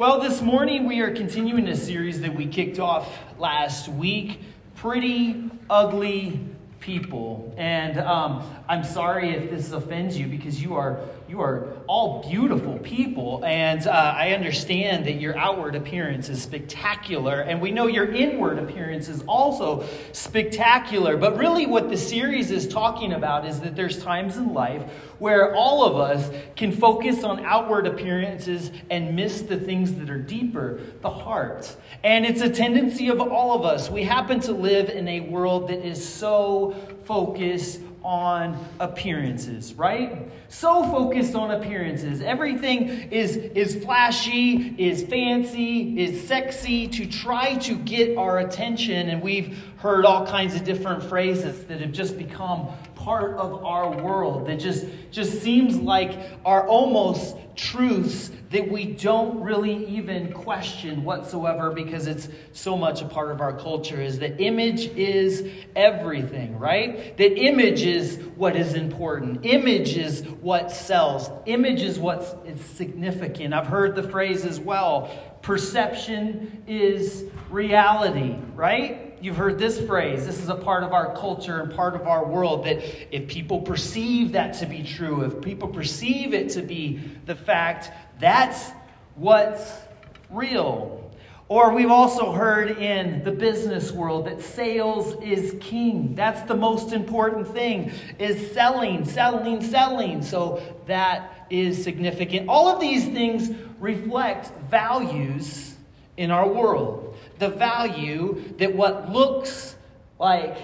Well, this morning we are continuing a series that we kicked off last week. Pretty Ugly People. And um, I'm sorry if this offends you because you are you are all beautiful people, and uh, I understand that your outward appearance is spectacular, and we know your inward appearance is also spectacular. But really, what the series is talking about is that there's times in life where all of us can focus on outward appearances and miss the things that are deeper, the heart. And it's a tendency of all of us. We happen to live in a world that is so focused on appearances, right? So focused on appearances. Everything is, is flashy, is fancy, is sexy to try to get our attention. And we've heard all kinds of different phrases that have just become part of our world that just, just seems like are almost truths that we don't really even question whatsoever because it's so much a part of our culture is that image is everything, right? That image is what is important. Image is what sells. Image is what's significant. I've heard the phrase as well perception is reality, right? You've heard this phrase. This is a part of our culture and part of our world that if people perceive that to be true, if people perceive it to be the fact, that's what's real. Or we've also heard in the business world that sales is king. That's the most important thing is selling, selling, selling. So that is significant. All of these things reflect values in our world the value that what looks like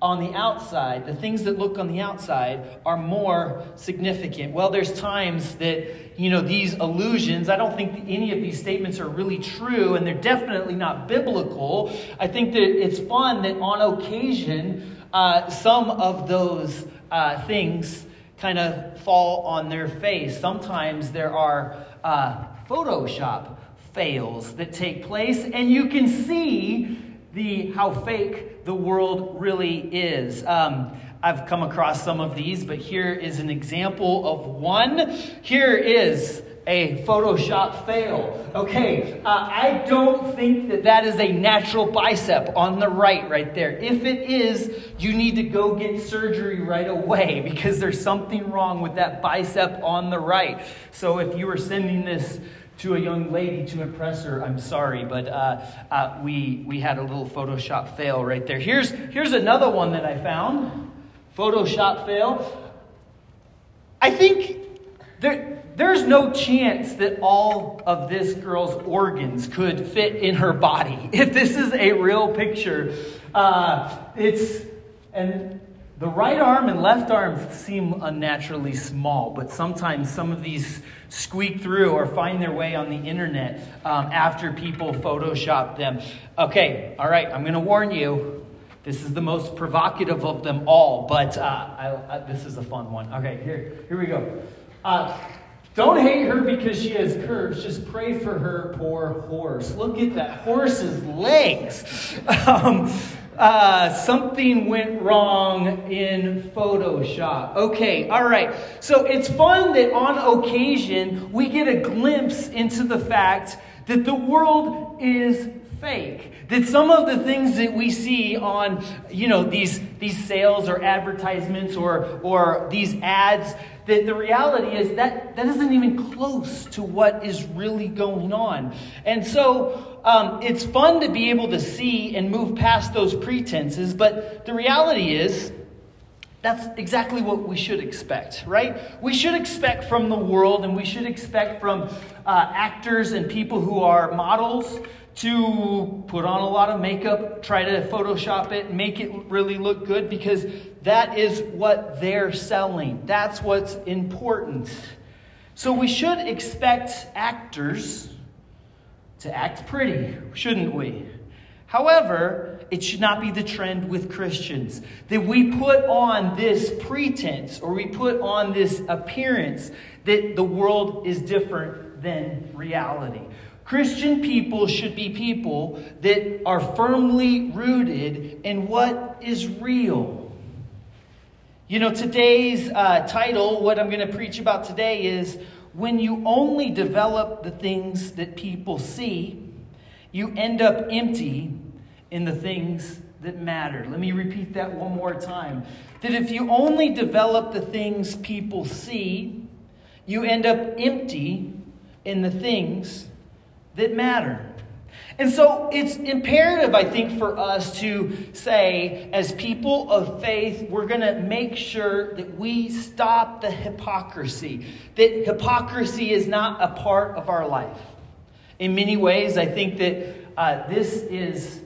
on the outside, the things that look on the outside, are more significant. Well, there's times that, you know, these illusions, I don't think any of these statements are really true, and they're definitely not biblical. I think that it's fun that on occasion, uh, some of those uh, things kind of fall on their face. Sometimes there are uh, Photoshop fails that take place, and you can see the how fake the world really is. Um, I've come across some of these, but here is an example of one. Here is a Photoshop fail. Okay, uh, I don't think that that is a natural bicep on the right, right there. If it is, you need to go get surgery right away because there's something wrong with that bicep on the right. So if you are sending this to a young lady to impress her. I'm sorry, but uh, uh, we, we had a little Photoshop fail right there. Here's, here's another one that I found Photoshop fail. I think there, there's no chance that all of this girl's organs could fit in her body. If this is a real picture, uh, it's, and the right arm and left arm seem unnaturally small, but sometimes some of these squeak through or find their way on the internet um, after people Photoshop them. Okay, all right, I'm going to warn you. This is the most provocative of them all, but uh, I, I, this is a fun one. Okay, here, here we go. Uh, don't hate her because she has curves. Just pray for her poor horse. Look at that horse's legs. Um, uh, something went wrong in Photoshop. Okay, all right. So it's fun that on occasion we get a glimpse into the fact that the world is fake. That some of the things that we see on, you know, these, these sales or advertisements or, or these ads, that the reality is that that isn't even close to what is really going on. And so um, it's fun to be able to see and move past those pretenses, but the reality is that's exactly what we should expect, right? We should expect from the world and we should expect from uh, actors and people who are models to put on a lot of makeup, try to Photoshop it, make it really look good because that is what they're selling. That's what's important. So we should expect actors to act pretty, shouldn't we? However, it should not be the trend with Christians that we put on this pretense or we put on this appearance that the world is different than reality. Christian people should be people that are firmly rooted in what is real. You know, today's uh, title, what I'm going to preach about today is when you only develop the things that people see, you end up empty in the things that matter. Let me repeat that one more time. That if you only develop the things people see, you end up empty in the things that matter. And so it's imperative, I think, for us to say, as people of faith, we're going to make sure that we stop the hypocrisy, that hypocrisy is not a part of our life. In many ways, I think that uh, this is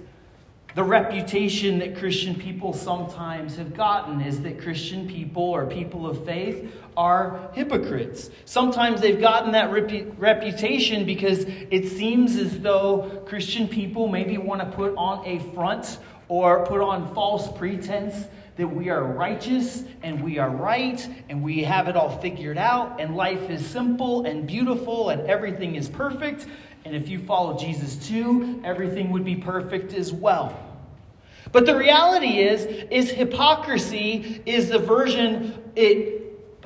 the reputation that Christian people sometimes have gotten is that Christian people or people of faith are hypocrites. Sometimes they've gotten that repu- reputation because it seems as though Christian people maybe want to put on a front or put on false pretense that we are righteous and we are right and we have it all figured out and life is simple and beautiful and everything is perfect. And if you follow Jesus too, everything would be perfect as well. But the reality is, is hypocrisy is the version it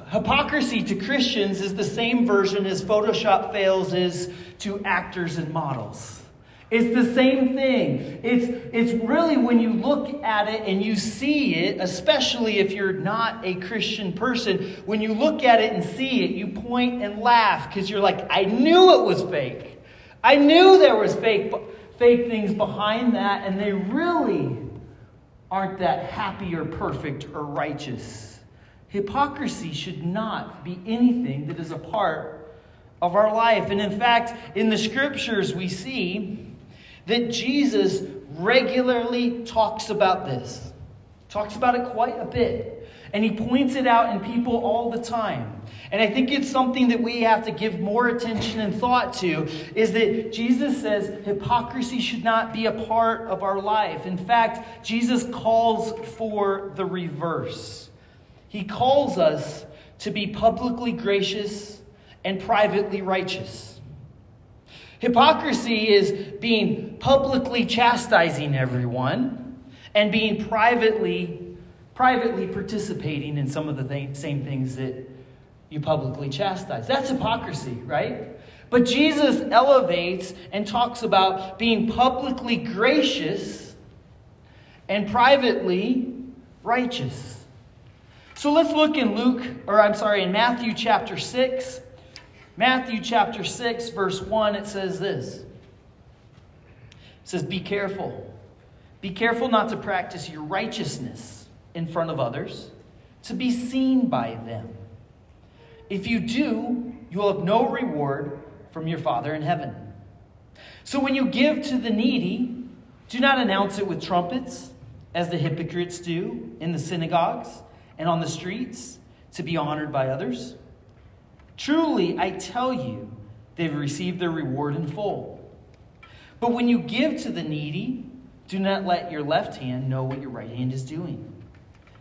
hypocrisy to Christians is the same version as Photoshop fails is to actors and models. It's the same thing. It's, it's really when you look at it and you see it, especially if you're not a Christian person, when you look at it and see it, you point and laugh because you're like, I knew it was fake. I knew there was fake, fake things behind that, and they really aren't that happy or perfect or righteous. Hypocrisy should not be anything that is a part of our life. And in fact, in the scriptures, we see that Jesus regularly talks about this, talks about it quite a bit. And he points it out in people all the time. And I think it's something that we have to give more attention and thought to is that Jesus says hypocrisy should not be a part of our life. In fact, Jesus calls for the reverse. He calls us to be publicly gracious and privately righteous. Hypocrisy is being publicly chastising everyone and being privately privately participating in some of the th- same things that you publicly chastise. That's hypocrisy, right? But Jesus elevates and talks about being publicly gracious and privately righteous. So let's look in Luke, or I'm sorry, in Matthew chapter 6. Matthew chapter 6, verse 1, it says this. It says, Be careful. Be careful not to practice your righteousness in front of others to be seen by them. If you do, you will have no reward from your Father in heaven. So when you give to the needy, do not announce it with trumpets, as the hypocrites do in the synagogues and on the streets, to be honored by others. Truly, I tell you, they've received their reward in full. But when you give to the needy, do not let your left hand know what your right hand is doing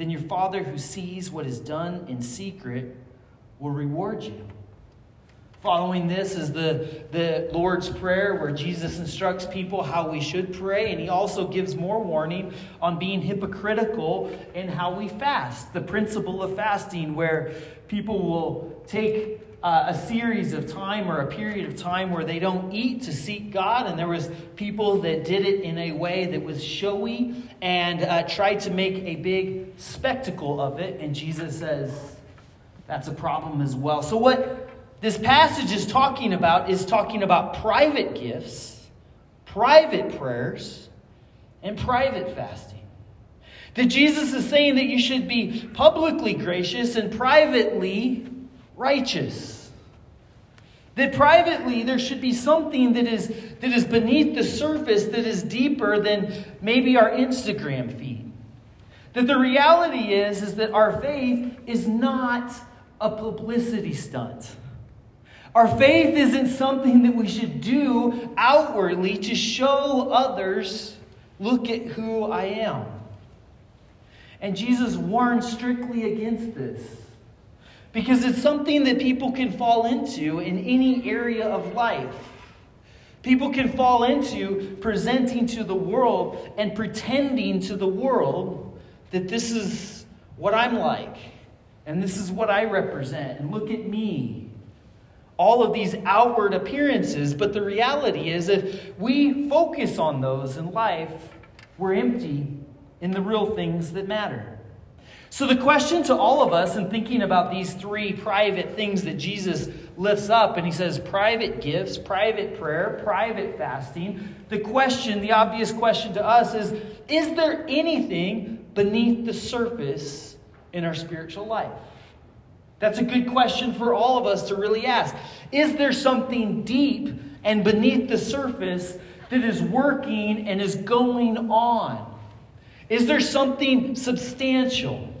then your Father who sees what is done in secret will reward you. Following this is the, the Lord's Prayer, where Jesus instructs people how we should pray, and he also gives more warning on being hypocritical in how we fast. The principle of fasting, where people will take uh, a series of time or a period of time where they don't eat to seek God, and there was people that did it in a way that was showy and uh, tried to make a big spectacle of it. And Jesus says that's a problem as well. So what this passage is talking about is talking about private gifts, private prayers, and private fasting. That Jesus is saying that you should be publicly gracious and privately righteous. That privately there should be something that is, that is beneath the surface that is deeper than maybe our Instagram feed. That the reality is, is that our faith is not a publicity stunt. Our faith isn't something that we should do outwardly to show others, look at who I am. And Jesus warns strictly against this because it's something that people can fall into in any area of life. People can fall into presenting to the world and pretending to the world that this is what I'm like and this is what I represent and look at me. All of these outward appearances, but the reality is if we focus on those in life, we're empty in the real things that matter. So, the question to all of us in thinking about these three private things that Jesus lifts up, and he says private gifts, private prayer, private fasting, the question, the obvious question to us is Is there anything beneath the surface in our spiritual life? That's a good question for all of us to really ask. Is there something deep and beneath the surface that is working and is going on? Is there something substantial?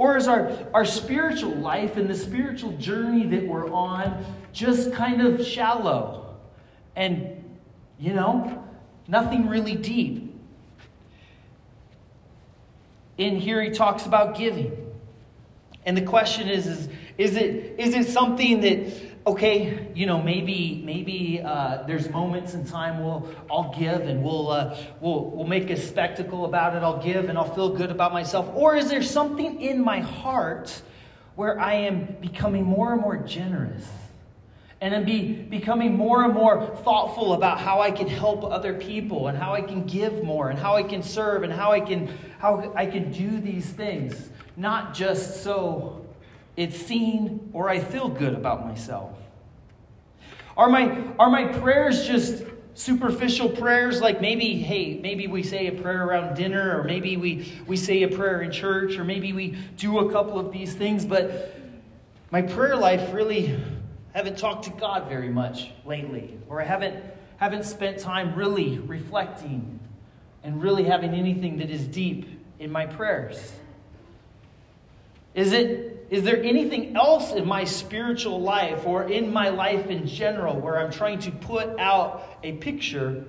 Or is our, our spiritual life and the spiritual journey that we're on just kind of shallow and, you know, nothing really deep? In here, he talks about giving. And the question is, is, is, it, is it something that okay, you know, maybe maybe uh, there's moments in time we'll I'll give and we'll uh, we'll we'll make a spectacle about it. I'll give and I'll feel good about myself. Or is there something in my heart where I am becoming more and more generous? And I'm be, becoming more and more thoughtful about how I can help other people and how I can give more and how I can serve and how I can how I can do these things, not just so it's seen, or I feel good about myself? Are my, are my prayers just superficial prayers like maybe, hey, maybe we say a prayer around dinner, or maybe we, we say a prayer in church, or maybe we do a couple of these things, but my prayer life really haven't talked to God very much lately, or I haven't, haven't spent time really reflecting and really having anything that is deep in my prayers. Is it is there anything else in my spiritual life or in my life in general where I'm trying to put out a picture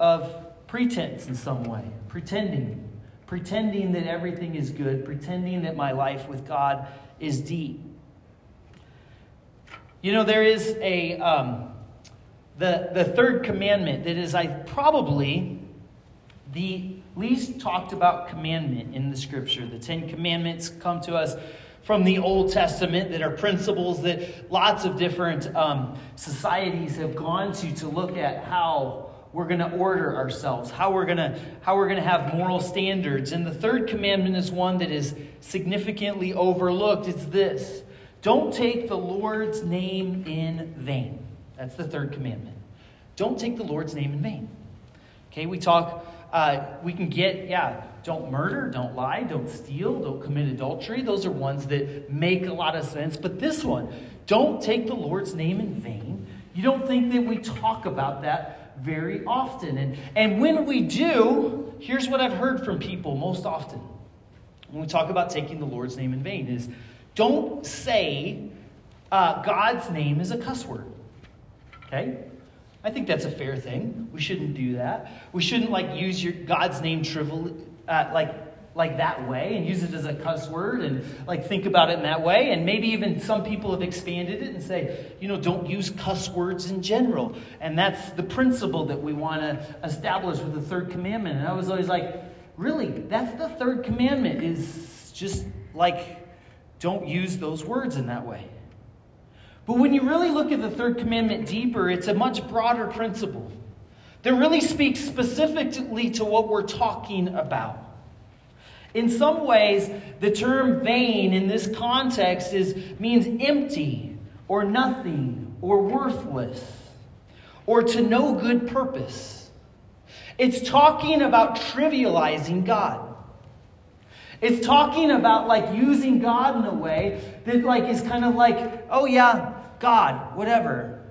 of pretense in some way, pretending, pretending that everything is good, pretending that my life with God is deep? You know, there is a um, the the third commandment that is I probably the least talked about commandment in the scripture. The Ten Commandments come to us from the Old Testament that are principles that lots of different um, societies have gone to to look at how we're going to order ourselves, how we're going to how we're going to have moral standards. And the third commandment is one that is significantly overlooked. It's this: don't take the Lord's name in vain. That's the third commandment. Don't take the Lord's name in vain. Okay, we talk. Uh, we can get yeah don't murder, don't lie, don't steal, don't commit adultery. Those are ones that make a lot of sense. But this one, don't take the Lord's name in vain. You don't think that we talk about that very often. And, and when we do, here's what I've heard from people most often when we talk about taking the Lord's name in vain is don't say uh, God's name is a cuss word. Okay? I think that's a fair thing. We shouldn't do that. We shouldn't like use your God's name trivial, uh, like like that way and use it as a cuss word and like think about it in that way. And maybe even some people have expanded it and say you know don't use cuss words in general. And that's the principle that we want to establish with the third commandment. And i was always like really? That's the third commandment is just like don't use those words in that way. But when you really look at the third commandment deeper it's a much broader principle that really speaks specifically to what we're talking about. In some ways, the term vain in this context is, means empty or nothing or worthless or to no good purpose. It's talking about trivializing God. It's talking about like using God in a way that like is kind of like, oh yeah, God, whatever.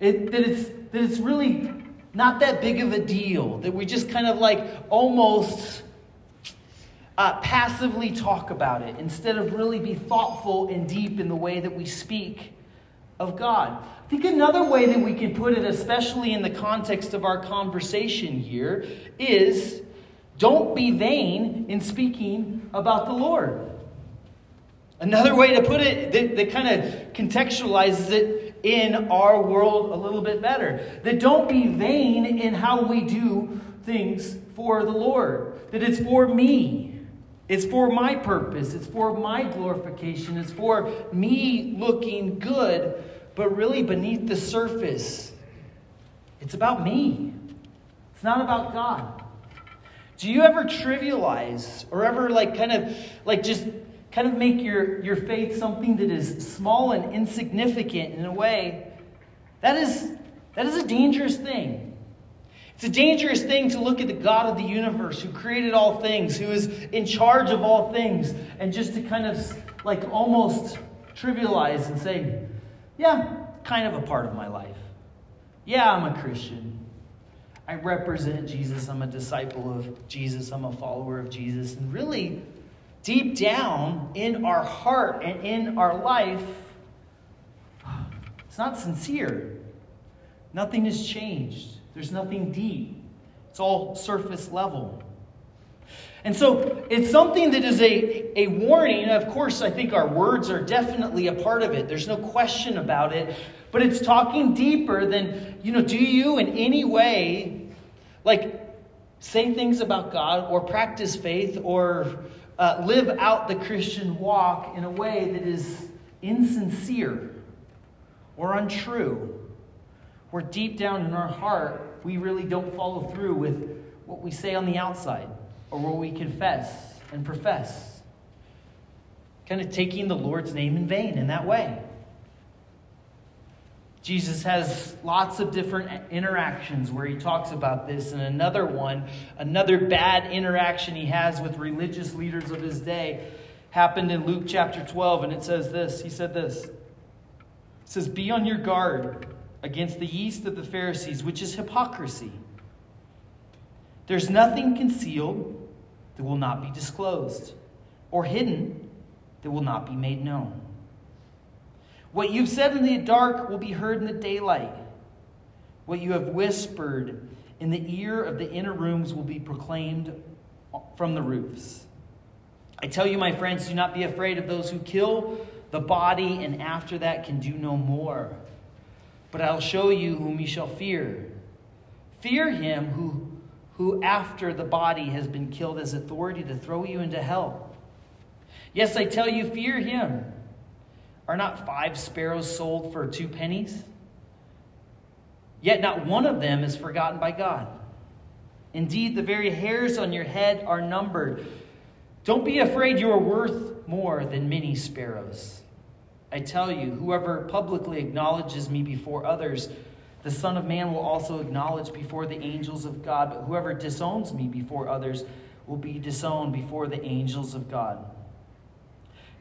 It, that it's that it's really not that big of a deal, that we just kind of like almost uh, passively talk about it instead of really be thoughtful and deep in the way that we speak of God. I think another way that we can put it, especially in the context of our conversation here, is don't be vain in speaking about the Lord. Another way to put it that, that kind of contextualizes it in our world a little bit better. That don't be vain in how we do things for the Lord. That it's for me. It's for my purpose. It's for my glorification. It's for me looking good. But really, beneath the surface, it's about me. It's not about God. Do you ever trivialize or ever like kind of like just kind of make your, your faith something that is small and insignificant in a way, that is, that is a dangerous thing. It's a dangerous thing to look at the God of the universe who created all things, who is in charge of all things, and just to kind of like almost trivialize and say, yeah, kind of a part of my life. Yeah, I'm a Christian. I represent Jesus. I'm a disciple of Jesus. I'm a follower of Jesus. And really, deep down in our heart and in our life, it's not sincere. Nothing has changed. There's nothing deep. It's all surface level. And so it's something that is a, a warning. Of course, I think our words are definitely a part of it. There's no question about it. But it's talking deeper than, you know, do you in any way, like, say things about God or practice faith or uh, live out the Christian walk in a way that is insincere or untrue, where deep down in our heart, we really don't follow through with what we say on the outside or what we confess and profess. Kind of taking the Lord's name in vain in that way. Jesus has lots of different interactions where he talks about this. And another one, another bad interaction he has with religious leaders of his day, happened in Luke chapter 12. And it says this He said this It says, Be on your guard against the yeast of the Pharisees, which is hypocrisy. There's nothing concealed that will not be disclosed, or hidden that will not be made known. What you've said in the dark will be heard in the daylight. What you have whispered in the ear of the inner rooms will be proclaimed from the roofs. I tell you, my friends, do not be afraid of those who kill the body and after that can do no more. But I'll show you whom you shall fear. Fear him who, who after the body has been killed, has authority to throw you into hell. Yes, I tell you, fear him. Are not five sparrows sold for two pennies? Yet not one of them is forgotten by God. Indeed, the very hairs on your head are numbered. Don't be afraid, you are worth more than many sparrows. I tell you, whoever publicly acknowledges me before others, the Son of Man will also acknowledge before the angels of God. But whoever disowns me before others will be disowned before the angels of God.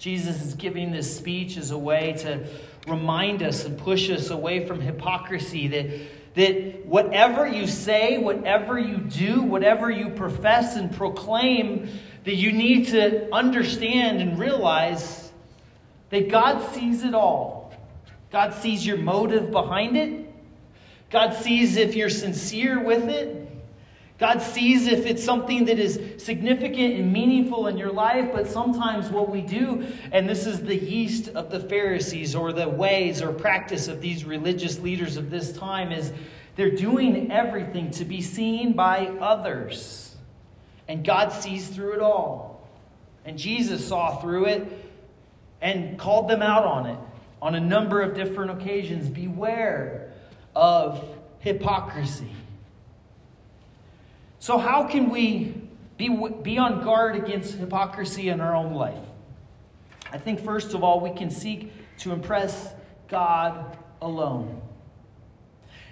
Jesus is giving this speech as a way to remind us and push us away from hypocrisy that, that whatever you say, whatever you do, whatever you profess and proclaim, that you need to understand and realize that God sees it all. God sees your motive behind it. God sees if you're sincere with it. God sees if it's something that is significant and meaningful in your life, but sometimes what we do, and this is the yeast of the Pharisees or the ways or practice of these religious leaders of this time, is they're doing everything to be seen by others. And God sees through it all. And Jesus saw through it and called them out on it on a number of different occasions. Beware of hypocrisy. So, how can we be, be on guard against hypocrisy in our own life? I think, first of all, we can seek to impress God alone.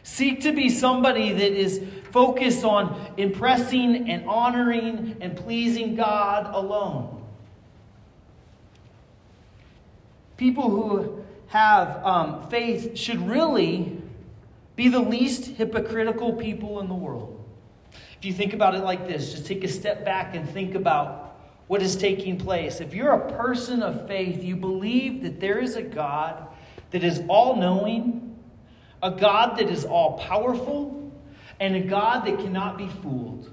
Seek to be somebody that is focused on impressing and honoring and pleasing God alone. People who have um, faith should really be the least hypocritical people in the world. If you think about it like this, just take a step back and think about what is taking place. If you're a person of faith, you believe that there is a God that is all knowing, a God that is all powerful, and a God that cannot be fooled.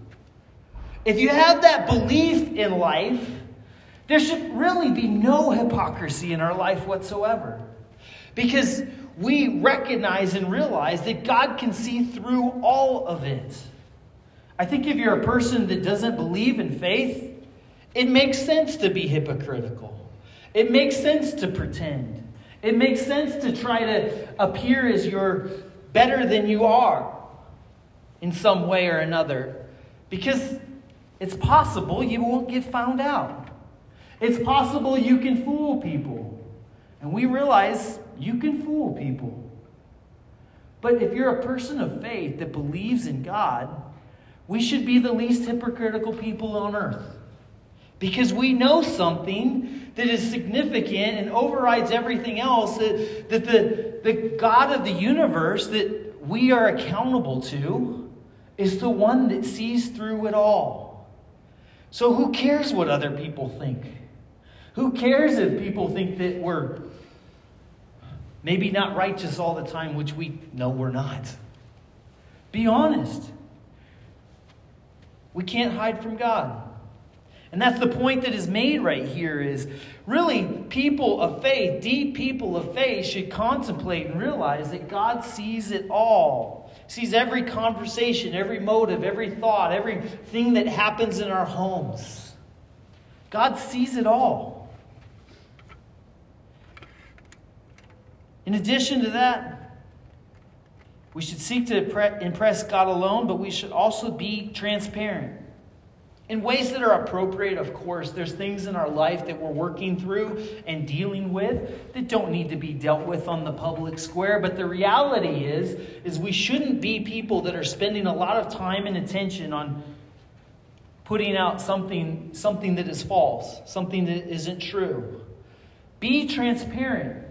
If you have that belief in life, there should really be no hypocrisy in our life whatsoever. Because we recognize and realize that God can see through all of it. I think if you're a person that doesn't believe in faith, it makes sense to be hypocritical. It makes sense to pretend. It makes sense to try to appear as you're better than you are in some way or another because it's possible you won't get found out. It's possible you can fool people. And we realize you can fool people. But if you're a person of faith that believes in God, we should be the least hypocritical people on earth. Because we know something that is significant and overrides everything else that, that the, the God of the universe that we are accountable to is the one that sees through it all. So who cares what other people think? Who cares if people think that we're maybe not righteous all the time, which we know we're not? Be honest. We can't hide from God. And that's the point that is made right here is really people of faith, deep people of faith should contemplate and realize that God sees it all. Sees every conversation, every motive, every thought, everything that happens in our homes. God sees it all. In addition to that, we should seek to impress God alone, but we should also be transparent in ways that are appropriate, of course. There's things in our life that we're working through and dealing with that don't need to be dealt with on the public square. But the reality is, is we shouldn't be people that are spending a lot of time and attention on putting out something, something that is false, something that isn't true. Be transparent.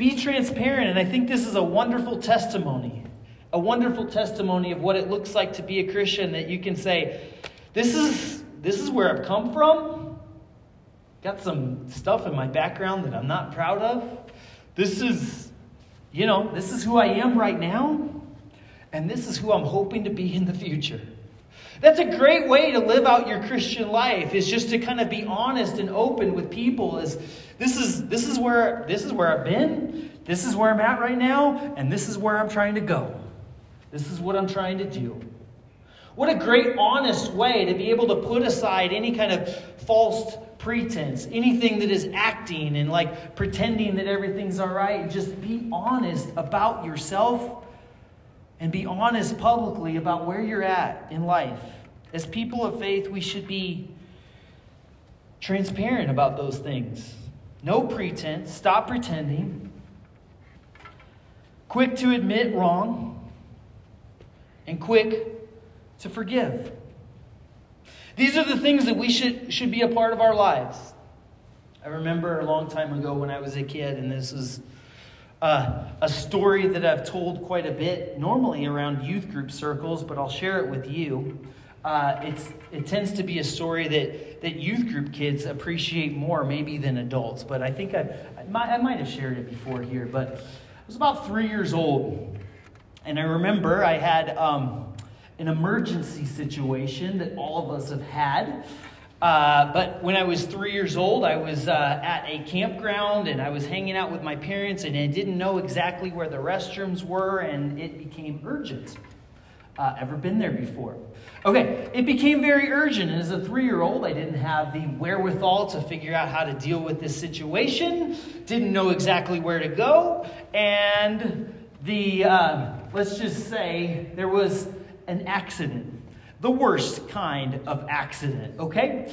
Be transparent. And I think this is a wonderful testimony. A wonderful testimony of what it looks like to be a Christian that you can say, this is, this is where I've come from. Got some stuff in my background that I'm not proud of. This is, you know, this is who I am right now. And this is who I'm hoping to be in the future. That's a great way to live out your Christian life is just to kind of be honest and open with people is this is this is where this is where I've been, this is where I'm at right now, and this is where I'm trying to go. This is what I'm trying to do. What a great, honest way to be able to put aside any kind of false pretense, anything that is acting and like pretending that everything's all right. Just be honest about yourself and be honest publicly about where you're at in life. As people of faith, we should be transparent about those things. No pretense. Stop pretending. Quick to admit wrong. And quick to forgive. These are the things that we should, should be a part of our lives. I remember a long time ago when I was a kid, and this is uh, a story that I've told quite a bit, normally around youth group circles, but I'll share it with you. Uh, it's, it tends to be a story that, that youth group kids appreciate more, maybe than adults. But I think I, I, might, I might have shared it before here. But I was about three years old, and I remember I had um, an emergency situation that all of us have had. Uh, but when I was three years old, I was uh, at a campground and I was hanging out with my parents, and I didn't know exactly where the restrooms were, and it became urgent. Uh, ever been there before? Okay, it became very urgent. And As a three year old, I didn't have the wherewithal to figure out how to deal with this situation, didn't know exactly where to go, and the, uh, let's just say, there was an accident, the worst kind of accident, okay?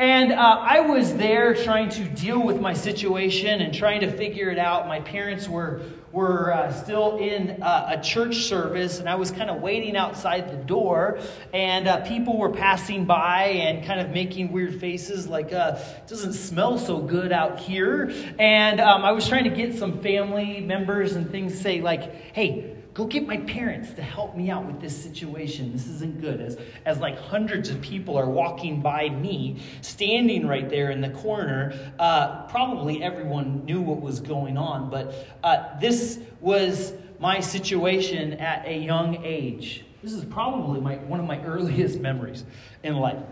And uh, I was there trying to deal with my situation and trying to figure it out. My parents were, were uh, still in uh, a church service, and I was kind of waiting outside the door. And uh, people were passing by and kind of making weird faces, like, uh, it doesn't smell so good out here. And um, I was trying to get some family members and things say, like, hey, go get my parents to help me out with this situation. This isn't good. As, as like hundreds of people are walking by me, standing right there in the corner, uh, probably everyone knew what was going on, but uh, this was my situation at a young age. This is probably my, one of my earliest memories in life.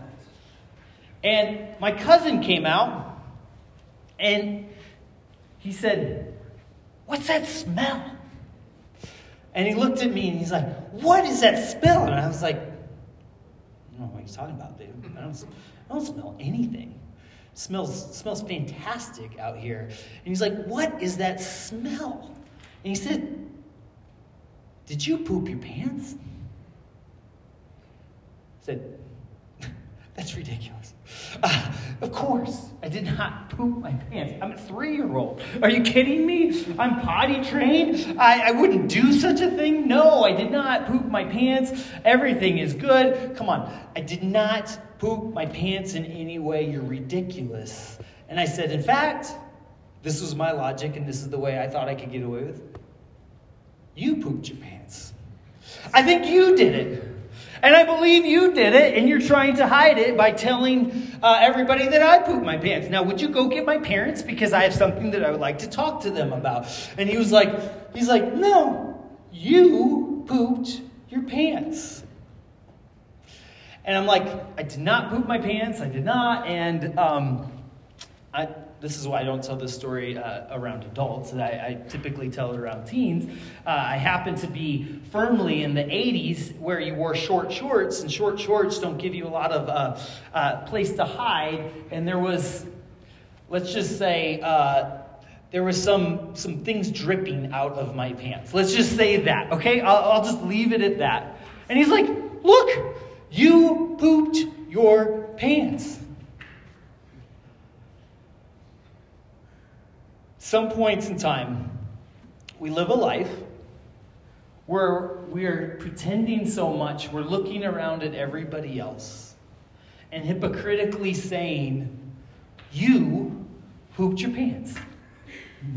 And my cousin came out and he said, What's that smell? And he looked at me and he's like, What is that smell? And I was like, I don't know what you're talking about, dude. I don't, I don't smell anything. It smells smells fantastic out here. And he's like, What is that smell? And he said, Did you poop your pants? I said, That's ridiculous. Uh, of course, I did not poop my pants. I'm a three year old. Are you kidding me? I'm potty trained. I, I wouldn't do such a thing. No, I did not poop my pants. Everything is good. Come on. I did not poop my pants in any way. You're ridiculous. And I said, in fact, this was my logic, and this is the way I thought I could get away with. You pooped your pants. I think you did it. And I believe you did it, and you're trying to hide it by telling uh, everybody that I pooped my pants. Now, would you go get my parents because I have something that I would like to talk to them about? And he was like, he's like, no, you pooped your pants. And I'm like, I did not poop my pants. I did not. And um, I, this is why I don't tell this story uh, around adults. I, I, typically tell it around teens. Uh, I happen to be firmly in the 80s where you wore short shorts, and short shorts don't give you a lot of uh, uh place to hide. And there was, let's just say, uh, there was some, some things dripping out of my pants. Let's just say that, okay? I'll, I'll just leave it at that. And he's like, Look, you pooped your pants. Some points in time, we live a life where we are pretending so much, we're looking around at everybody else and hypocritically saying, You pooped your pants.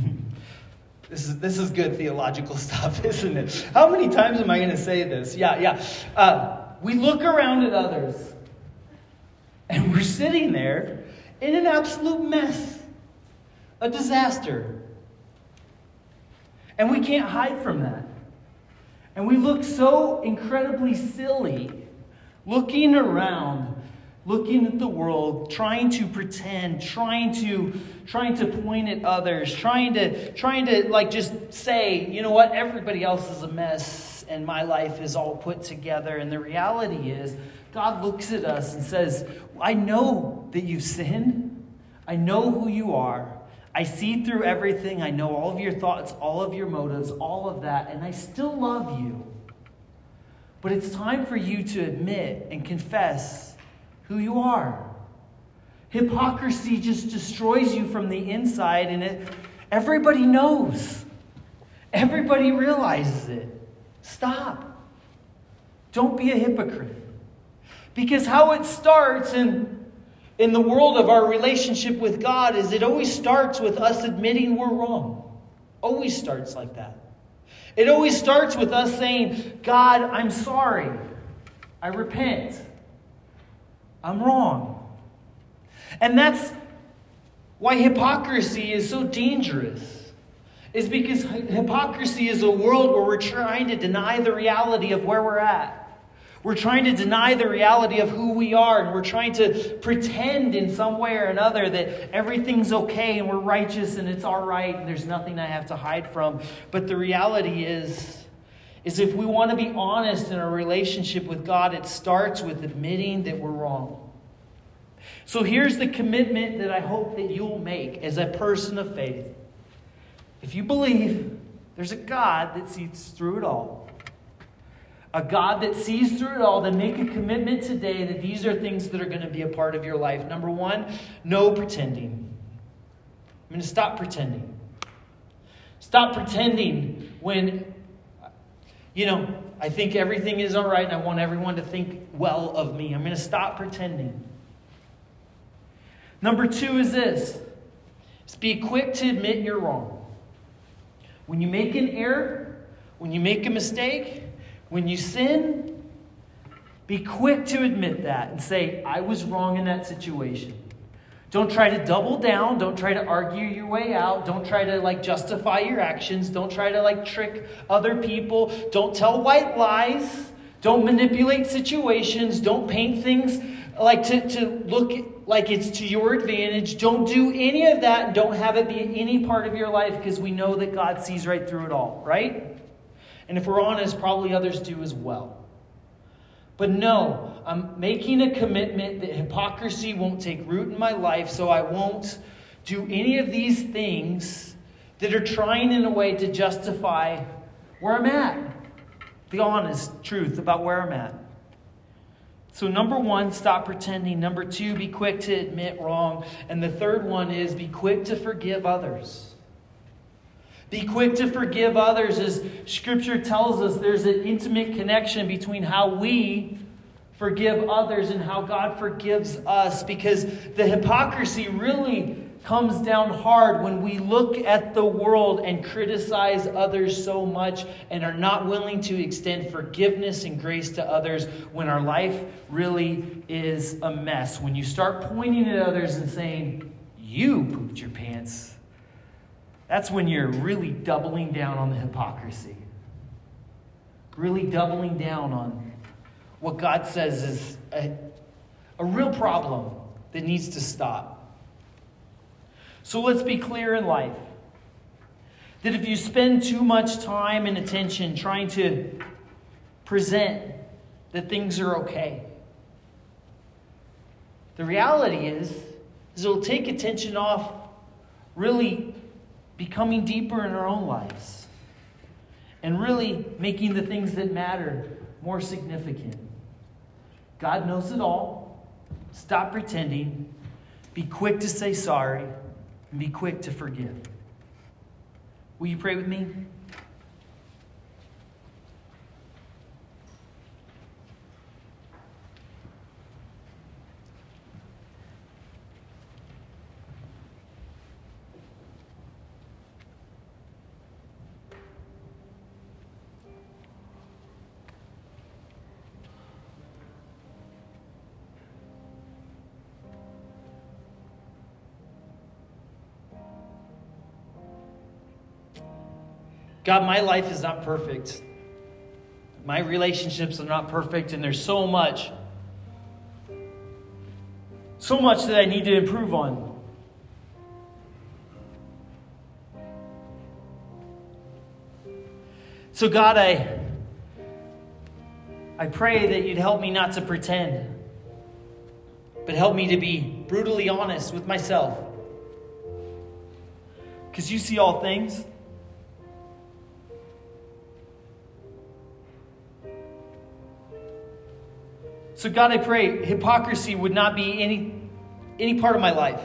this, is, this is good theological stuff, isn't it? How many times am I going to say this? Yeah, yeah. Uh, we look around at others and we're sitting there in an absolute mess a disaster. And we can't hide from that. And we look so incredibly silly looking around, looking at the world, trying to pretend, trying to trying to point at others, trying to trying to like just say, you know what, everybody else is a mess and my life is all put together. And the reality is God looks at us and says, I know that you've sinned. I know who you are. I see through everything. I know all of your thoughts, all of your motives, all of that, and I still love you. But it's time for you to admit and confess who you are. Hypocrisy just destroys you from the inside, and it, everybody knows. Everybody realizes it. Stop. Don't be a hypocrite. Because how it starts, and in the world of our relationship with God is it always starts with us admitting we're wrong. Always starts like that. It always starts with us saying, God, I'm sorry. I repent. I'm wrong. And that's why hypocrisy is so dangerous. Is because hypocrisy is a world where we're trying to deny the reality of where we're at. We're trying to deny the reality of who we are, and we're trying to pretend in some way or another that everything's okay and we're righteous and it's all right and there's nothing I have to hide from. But the reality is, is if we want to be honest in our relationship with God, it starts with admitting that we're wrong. So here's the commitment that I hope that you'll make as a person of faith. If you believe there's a God that sees through it all, a God that sees through it all, then make a commitment today that these are things that are going to be a part of your life. Number one, no pretending. I'm going to stop pretending. Stop pretending when, you know, I think everything is all right and I want everyone to think well of me. I'm going to stop pretending. Number two is this is be quick to admit you're wrong. When you make an error, when you make a mistake, when you sin, be quick to admit that and say, I was wrong in that situation. Don't try to double down. Don't try to argue your way out. Don't try to like justify your actions. Don't try to like trick other people. Don't tell white lies. Don't manipulate situations. Don't paint things like to, to look like it's to your advantage. Don't do any of that don't have it be any part of your life because we know that God sees right through it all, right? And if we're honest, probably others do as well. But no, I'm making a commitment that hypocrisy won't take root in my life, so I won't do any of these things that are trying in a way to justify where I'm at. The honest truth about where I'm at. So, number one, stop pretending. Number two, be quick to admit wrong. And the third one is be quick to forgive others. Be quick to forgive others, as Scripture tells us there's an intimate connection between how we forgive others and how God forgives us, because the hypocrisy really comes down hard when we look at the world and criticize others so much and are not willing to extend forgiveness and grace to others when our life really is a mess. When you start pointing at others and saying, You pooped your pants that's when you're really doubling down on the hypocrisy. Really doubling down on what God says is a, a real problem that needs to stop. So let's be clear in life that if you spend too much time and attention trying to present that things are okay, the reality is, is it'll take attention off really becoming deeper in our own lives and really making the things that matter more significant. God knows it all. Stop pretending. Be quick to say sorry and be quick to forgive. Will you pray with me? God, my life is not perfect. My relationships are not perfect, and there's so much, so much that I need to improve on. So, God, I, I pray that you'd help me not to pretend, but help me to be brutally honest with myself. Because you see all things. So, God, I pray hypocrisy would not be any, any part of my life.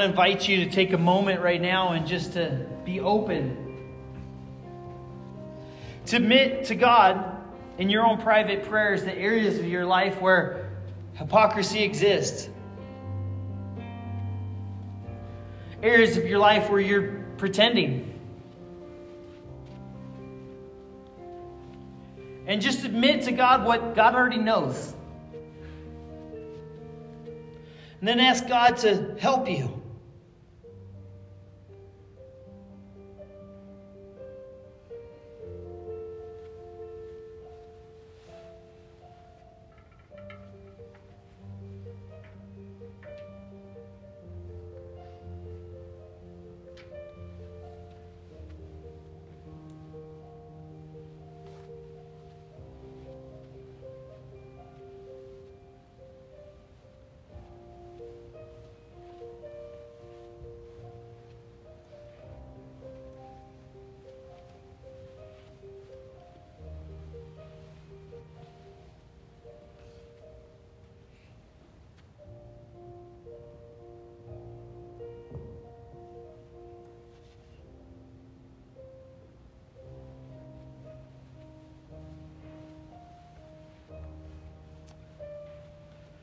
To invite you to take a moment right now and just to be open. To admit to God in your own private prayers the areas of your life where hypocrisy exists. Areas of your life where you're pretending. And just admit to God what God already knows. And then ask God to help you.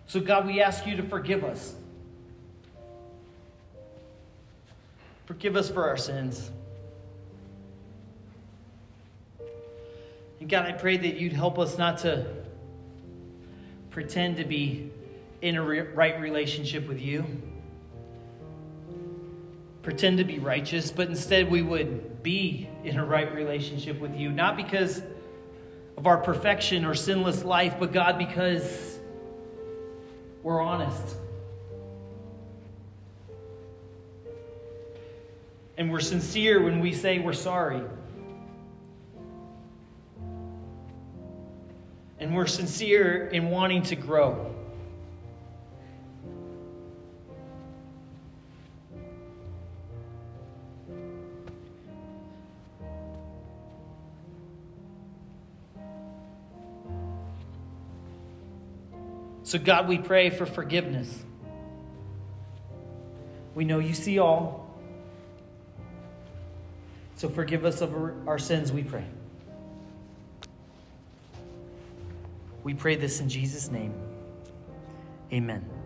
So, God, we ask you to forgive us. Forgive us for our sins. And God, I pray that you'd help us not to pretend to be in a re- right relationship with you, pretend to be righteous, but instead we would be in a right relationship with you, not because of our perfection or sinless life, but God, because we're honest. And we're sincere when we say we're sorry. And we're sincere in wanting to grow. So, God, we pray for forgiveness. We know you see all. So, forgive us of our sins, we pray. We pray this in Jesus' name. Amen.